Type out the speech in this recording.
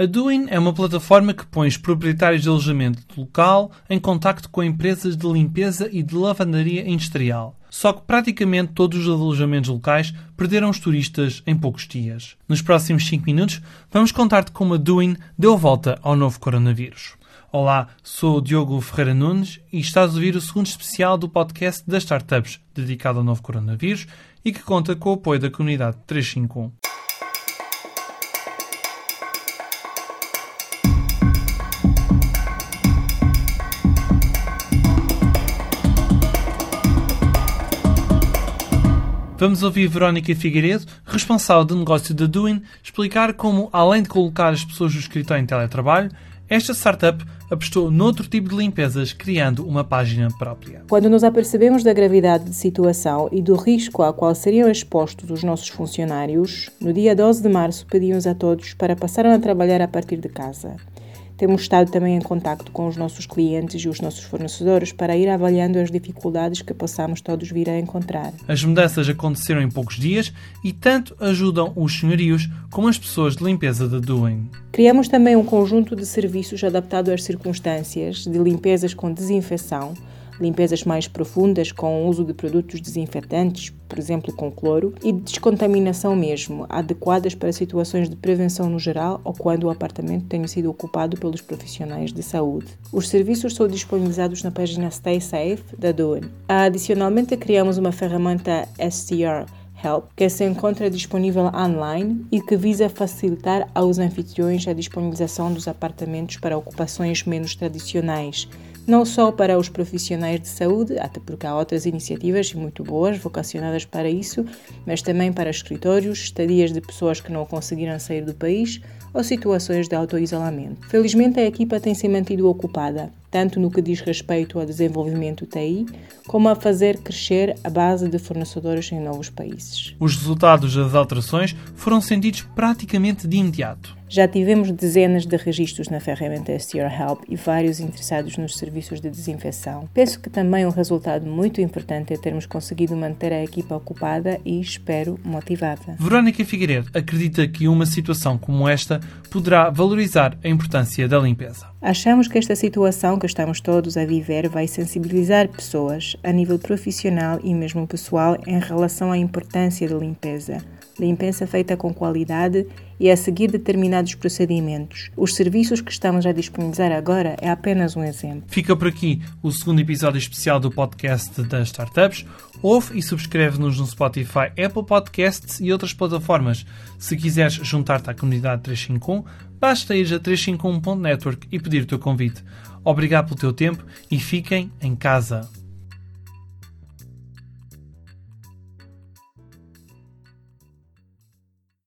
A Doing é uma plataforma que põe os proprietários de alojamento local em contacto com empresas de limpeza e de lavandaria industrial. Só que praticamente todos os alojamentos locais perderam os turistas em poucos dias. Nos próximos 5 minutos, vamos contar-te como a Doing deu volta ao novo coronavírus. Olá, sou o Diogo Ferreira Nunes e estás a ouvir o segundo especial do podcast das startups dedicado ao novo coronavírus e que conta com o apoio da comunidade 351. Vamos ouvir Verónica Figueiredo, responsável do negócio da Doing, explicar como, além de colocar as pessoas do escritório em teletrabalho, esta startup apostou noutro tipo de limpezas, criando uma página própria. Quando nos apercebemos da gravidade de situação e do risco ao qual seriam expostos os nossos funcionários, no dia 12 de março pedimos a todos para passarem a trabalhar a partir de casa. Temos estado também em contato com os nossos clientes e os nossos fornecedores para ir avaliando as dificuldades que possamos todos vir a encontrar. As mudanças aconteceram em poucos dias e tanto ajudam os senhorios como as pessoas de limpeza da Doing. Criamos também um conjunto de serviços adaptado às circunstâncias, de limpezas com desinfecção, limpezas mais profundas com o uso de produtos desinfetantes, por exemplo com cloro, e de descontaminação mesmo, adequadas para situações de prevenção no geral ou quando o apartamento tenha sido ocupado pelos profissionais de saúde. Os serviços são disponibilizados na página Stay Safe da Dune. Adicionalmente, criamos uma ferramenta STR Help, que se encontra disponível online e que visa facilitar aos anfitriões a disponibilização dos apartamentos para ocupações menos tradicionais, não só para os profissionais de saúde, até porque há outras iniciativas muito boas vocacionadas para isso, mas também para escritórios, estadias de pessoas que não conseguiram sair do país ou situações de auto-isolamento. Felizmente, a equipa tem se mantido ocupada, tanto no que diz respeito ao desenvolvimento TI, como a fazer crescer a base de fornecedores em novos países. Os resultados das alterações foram sentidos praticamente de imediato. Já tivemos dezenas de registros na ferramenta STR Help e vários interessados nos serviços de desinfecção. Penso que também um resultado muito importante é termos conseguido manter a equipa ocupada e, espero, motivada. Verónica Figueiredo acredita que uma situação como esta poderá valorizar a importância da limpeza. Achamos que esta situação que estamos todos a viver vai sensibilizar pessoas, a nível profissional e mesmo pessoal, em relação à importância da limpeza limpeza feita com qualidade e a seguir determinados procedimentos. Os serviços que estamos a disponibilizar agora é apenas um exemplo. Fica por aqui o segundo episódio especial do podcast das startups. Ouve e subscreve-nos no Spotify, Apple Podcasts e outras plataformas. Se quiseres juntar-te à comunidade 351, basta ir a 351.network e pedir o teu convite. Obrigado pelo teu tempo e fiquem em casa.